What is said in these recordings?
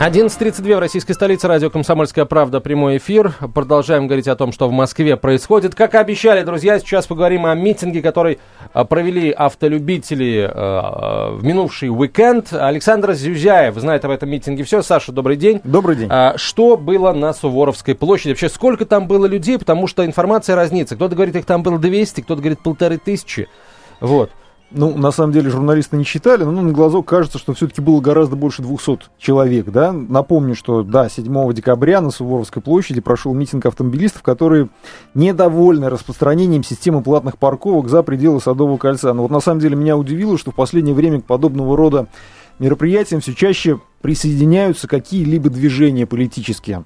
11.32 в российской столице. Радио «Комсомольская правда». Прямой эфир. Продолжаем говорить о том, что в Москве происходит. Как и обещали, друзья, сейчас поговорим о митинге, который а, провели автолюбители а, в минувший уикенд. Александр Зюзяев знает об этом митинге все. Саша, добрый день. Добрый день. А, что было на Суворовской площади? Вообще, сколько там было людей? Потому что информация разнится. Кто-то говорит, их там было 200, кто-то говорит полторы тысячи. Вот. Ну, на самом деле, журналисты не считали, но ну, на глазок кажется, что все-таки было гораздо больше 200 человек, да. Напомню, что, да, 7 декабря на Суворовской площади прошел митинг автомобилистов, которые недовольны распространением системы платных парковок за пределы Садового кольца. Но вот на самом деле меня удивило, что в последнее время к подобного рода мероприятиям все чаще присоединяются какие-либо движения политические.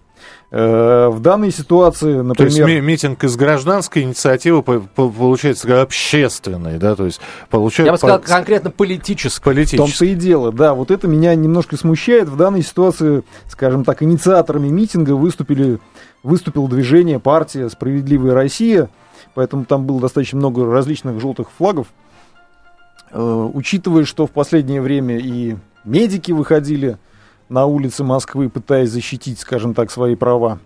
Э, в данной ситуации, например... То есть митинг из гражданской инициативы получается общественный, да, то есть получается... Я бы сказал, конкретно политический. политический. В том-то и дело, да, вот это меня немножко смущает. В данной ситуации, скажем так, инициаторами митинга выступили, выступило движение партия «Справедливая Россия», поэтому там было достаточно много различных желтых флагов. Э, учитывая, что в последнее время и медики выходили на улицы Москвы, пытаясь защитить, скажем так, свои права.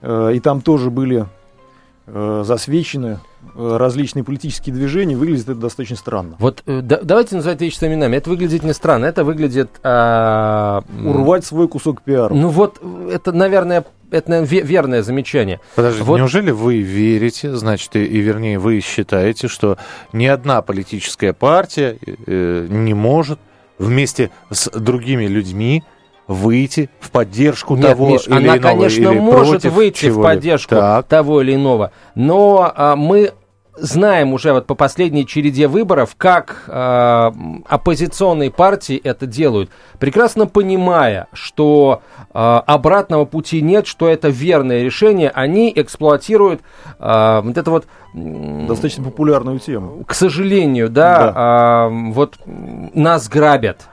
Э, и там тоже были э, засвечены э, различные политические движения, выглядит это достаточно странно. Вот да, давайте называть вещи своими именами. Это выглядит не странно, это выглядит... А... Урвать свой кусок пиара. Ну вот, это, наверное, это наверное, верное замечание. Подождите, вот... неужели вы верите, значит, и, и вернее вы считаете, что ни одна политическая партия э, не может вместе с другими людьми выйти в поддержку Нет, того Миш, или она, иного? конечно, или может выйти в поддержку так. того или иного, но а, мы знаем уже вот по последней череде выборов, как э, оппозиционные партии это делают, прекрасно понимая, что э, обратного пути нет, что это верное решение, они эксплуатируют э, вот это вот достаточно популярную тему. К сожалению, да, да. Э, вот нас грабят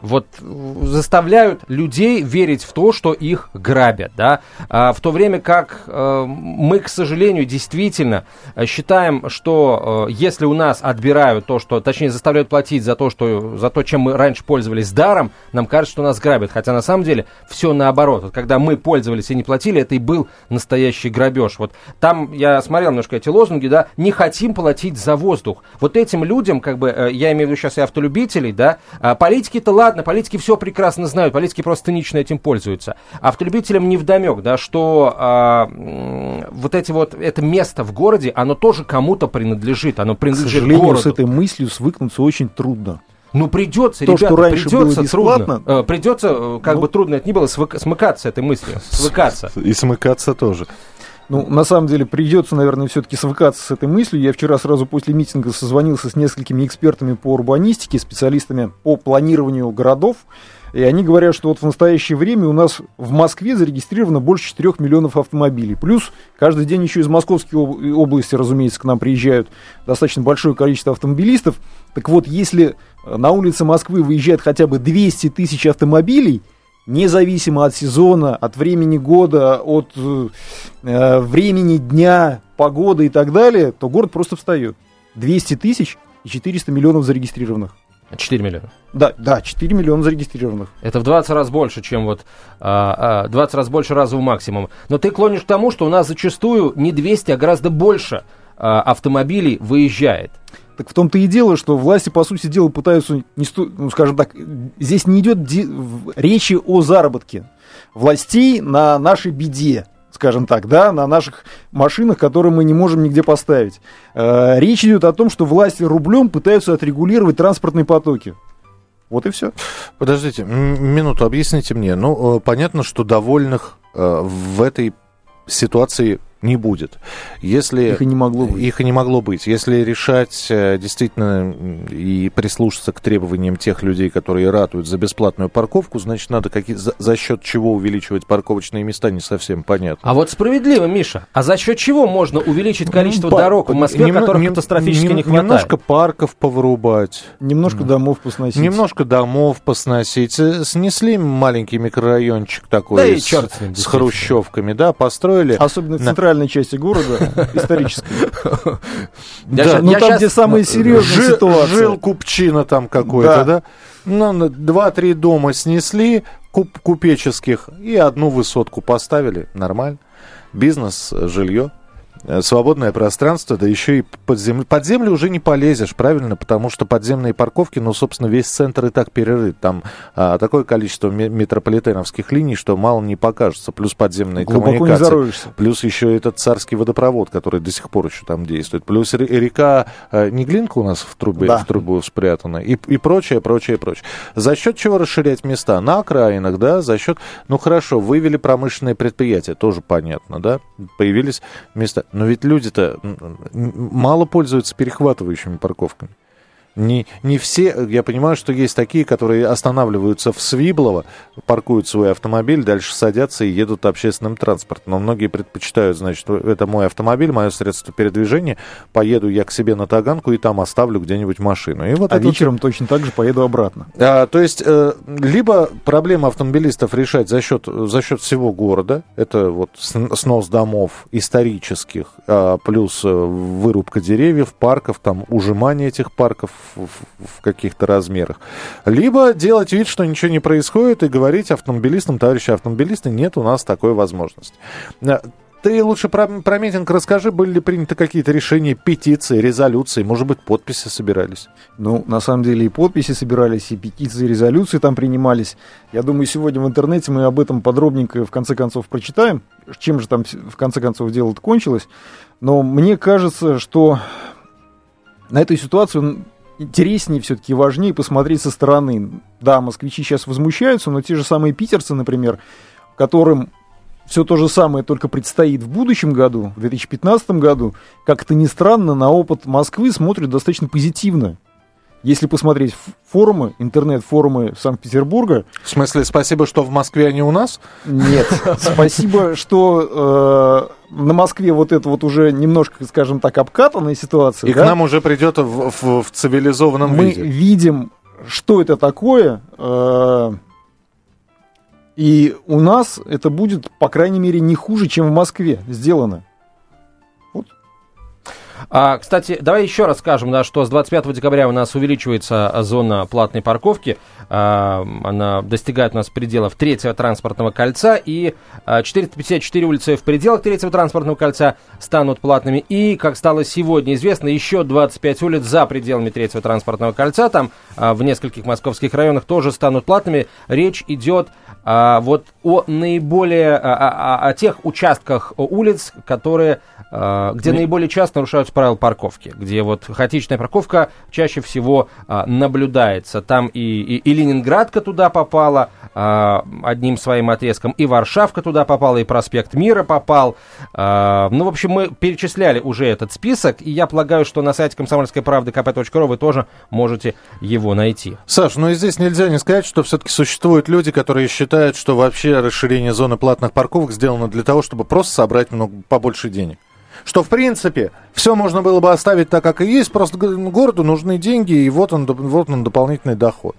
вот заставляют людей верить в то, что их грабят, да, а, в то время как э, мы, к сожалению, действительно э, считаем, что э, если у нас отбирают то, что, точнее, заставляют платить за то, что, за то, чем мы раньше пользовались даром, нам кажется, что нас грабят, хотя на самом деле все наоборот. Вот, когда мы пользовались и не платили, это и был настоящий грабеж. Вот там я смотрел немножко эти лозунги, да, не хотим платить за воздух. Вот этим людям, как бы, я имею в виду сейчас и автолюбителей, да, политики-то ладно, ладно, политики все прекрасно знают, политики просто цинично этим пользуются. Автолюбителям не вдомек, да, что а, вот эти вот, это место в городе, оно тоже кому-то принадлежит, оно принадлежит К сожалению, городу. с этой мыслью свыкнуться очень трудно. Ну, придется, То, ребята, что раньше придется было трудно. Э, придется, э, как ну, бы трудно это ни было, смыкаться этой мыслью, свыкаться. И смыкаться тоже. Ну, на самом деле, придется, наверное, все-таки свыкаться с этой мыслью. Я вчера сразу после митинга созвонился с несколькими экспертами по урбанистике, специалистами по планированию городов. И они говорят, что вот в настоящее время у нас в Москве зарегистрировано больше 4 миллионов автомобилей. Плюс каждый день еще из Московской области, разумеется, к нам приезжают достаточно большое количество автомобилистов. Так вот, если на улице Москвы выезжает хотя бы 200 тысяч автомобилей, независимо от сезона, от времени года, от э, времени дня, погоды и так далее, то город просто встает. 200 тысяч и 400 миллионов зарегистрированных. 4 миллиона. Да, да, 4 миллиона зарегистрированных. Это в 20 раз больше, чем вот а, а, 20 раз больше разового максимума. Но ты клонишь к тому, что у нас зачастую не 200, а гораздо больше а, автомобилей выезжает. Так в том-то и дело, что власти, по сути дела, пытаются, не сто, ну, скажем так, здесь не идет ди- речи о заработке властей на нашей беде скажем так, да, на наших машинах, которые мы не можем нигде поставить. Э, речь идет о том, что власти рублем пытаются отрегулировать транспортные потоки. Вот и все. Подождите, минуту, объясните мне. Ну, э, понятно, что довольных э, в этой ситуации не будет. Если их и не могло быть. Их и не могло быть. Если решать э, действительно и прислушаться к требованиям тех людей, которые ратуют за бесплатную парковку, значит, надо какие, за, за счет чего увеличивать парковочные места, не совсем понятно. А вот справедливо, Миша, а за счет чего можно увеличить ну, количество ну, дорог в Москве, немно, которых нем, катастрофически нем, не хватает? Немножко парков повырубать. Немножко домов посносить. Немножко домов посносить. Снесли маленький микрорайончик такой да с, с, с хрущевками, да, построили. Особенно центральный центральной части города, исторической. Я Ну, там, где самые серьезные ситуации. Жил купчина там какой-то, Да. да? Ну, два-три дома снесли куп- купеческих и одну высотку поставили. Нормально. Бизнес, жилье. Э, Свободное пространство, да еще и под землю. Под землю уже не полезешь, правильно? Потому что подземные парковки, ну, собственно, весь центр и так перерыт. Там а, такое количество ме- метрополитеновских линий, что мало не покажется. Плюс подземные Глубоко не коммуникации. зароешься. Плюс еще этот царский водопровод, который до сих пор еще там действует. Плюс ре- река э, Неглинка у нас в, трубе, Да. в трубу спрятана. И, и прочее, прочее, прочее. За счет чего расширять места? На окраинах, да, за счет... Ну хорошо, вывели промышленные предприятия, тоже понятно, да? Появились места. Но ведь люди-то мало пользуются перехватывающими парковками. Не, не все, я понимаю, что есть такие, которые останавливаются в Свиблово, паркуют свой автомобиль, дальше садятся и едут общественным транспортом. Но многие предпочитают, значит, это мой автомобиль, мое средство передвижения, поеду я к себе на Таганку и там оставлю где-нибудь машину. И вот А это вот- вечером точно так же поеду обратно. а, то есть, э, либо проблема автомобилистов решать за счет, за счет всего города, это вот сн- снос домов исторических, а, плюс э, вырубка деревьев, парков, там, ужимание этих парков в, каких-то размерах. Либо делать вид, что ничего не происходит, и говорить автомобилистам, товарищи автомобилисты, нет у нас такой возможности. Э, Ты лучше про, про митинг расскажи, были ли приняты какие-то решения, петиции, резолюции, может быть, подписи собирались? Ну, на самом деле и подписи собирались, и петиции, и резолюции там принимались. Я думаю, сегодня в интернете мы об этом подробненько в конце концов прочитаем, чем же там в конце концов дело-то кончилось. Но мне кажется, что на эту ситуацию интереснее все-таки важнее посмотреть со стороны. Да, москвичи сейчас возмущаются, но те же самые питерцы, например, которым все то же самое только предстоит в будущем году, в 2015 году, как это ни странно, на опыт Москвы смотрят достаточно позитивно. Если посмотреть форумы, интернет-форумы Санкт-Петербурга, В смысле, спасибо, что в Москве, а не у нас? нет. Спасибо, что э, на Москве вот это вот уже немножко, скажем так, обкатанная ситуация. И да? к нам уже придет в, в- в цивилизованном мы виде. видим, что это такое. э, и у нас это будет, по крайней мере, не хуже, чем в Москве сделано. А, кстати, давай еще раз скажем, да, что с 25 декабря у нас увеличивается а, зона платной парковки. А, она достигает у нас пределов третьего транспортного кольца. И а, 454 улицы в пределах третьего транспортного кольца станут платными. И, как стало сегодня известно, еще 25 улиц за пределами третьего транспортного кольца. Там а, в нескольких московских районах тоже станут платными. Речь идет а, вот о наиболее, а, а, а, о тех участках улиц, которые, а, где наиболее часто нарушаются правила парковки, где вот хаотичная парковка чаще всего а, наблюдается. Там и, и, и Ленинградка туда попала а, одним своим отрезком, и Варшавка туда попала, и проспект Мира попал. А, ну, в общем, мы перечисляли уже этот список, и я полагаю, что на сайте комсомольской правды kp.ru вы тоже можете его найти. Саш, ну и здесь нельзя не сказать, что все-таки существуют люди, которые считают, что вообще расширение зоны платных парковок сделано для того, чтобы просто собрать много, побольше денег. Что, в принципе, все можно было бы оставить так, как и есть, просто г- городу нужны деньги, и вот он, вот он дополнительный доход.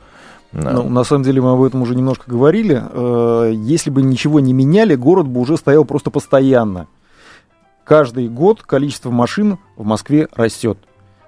Да. Ну, на самом деле мы об этом уже немножко говорили. Э, Если бы ничего не меняли, город бы уже стоял просто постоянно. Каждый год количество машин в Москве растет.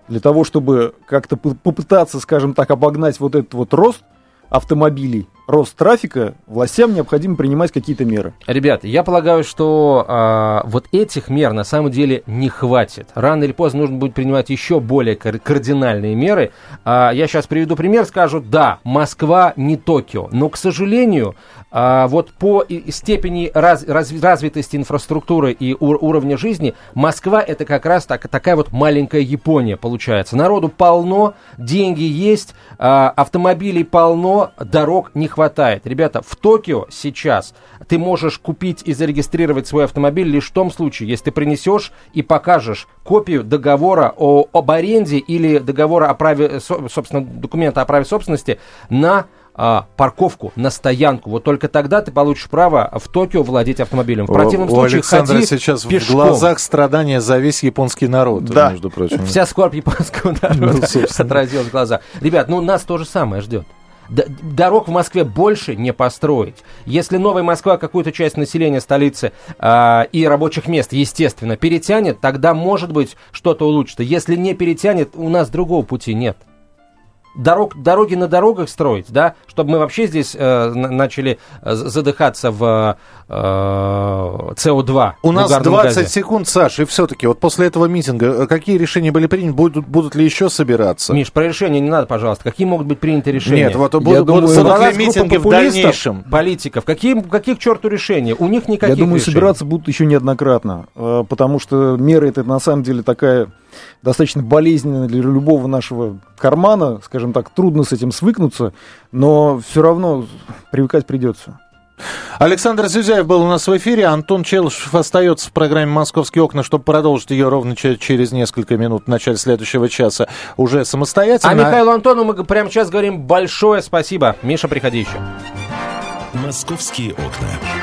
Для того, чтобы как-то по- попытаться, скажем так, обогнать вот этот вот рост автомобилей, рост трафика, властям необходимо принимать какие-то меры. Ребята, я полагаю, что а, вот этих мер на самом деле не хватит. Рано или поздно нужно будет принимать еще более кар- кардинальные меры. А, я сейчас приведу пример, скажу, да, Москва не Токио, но, к сожалению, а, вот по степени раз- раз- развитости инфраструктуры и ур- уровня жизни, Москва это как раз так, такая вот маленькая Япония получается. Народу полно, деньги есть, а, автомобилей полно, дорог не хватает. Ребята, в Токио сейчас ты можешь купить и зарегистрировать свой автомобиль лишь в том случае, если ты принесешь и покажешь копию договора о, об аренде или договора о праве, со- собственно, документа о праве собственности на а, парковку, на стоянку. Вот только тогда ты получишь право в Токио владеть автомобилем. В противном у, у случае Александра ходи сейчас пешком. в глазах страдания за весь японский народ, Да. между прочим. Вся скорбь японского народа Ну, собственно. отразилась в глазах. Ребят, ну нас то же самое ждет. Дорог в Москве больше не построить. Если Новая Москва какую-то часть населения столицы э, и рабочих мест, естественно, перетянет, тогда, может быть, что-то улучшится. Если не перетянет, у нас другого пути нет дорог, дороги на дорогах строить, да, чтобы мы вообще здесь э, начали э, задыхаться в э, СО2. У нас 20 газе. секунд, Саша, и все-таки вот после этого митинга э, какие решения были приняты, будут, будут ли еще собираться? Миш, про решения не надо, пожалуйста. Какие могут быть приняты решения? Нет, вот будут, думаю, будут ли митинги в дальнейшем? Политиков. Какие, каких черту решения? У них никаких Я думаю, решений. собираться будут еще неоднократно, э, потому что меры это на самом деле такая достаточно болезненная для любого нашего кармана, скажем так, трудно с этим свыкнуться, но все равно привыкать придется. Александр Зюзяев был у нас в эфире. Антон Челышев остается в программе «Московские окна», чтобы продолжить ее ровно через несколько минут в начале следующего часа уже самостоятельно. А Михаилу Антону мы прямо сейчас говорим большое спасибо. Миша, приходи еще. «Московские окна».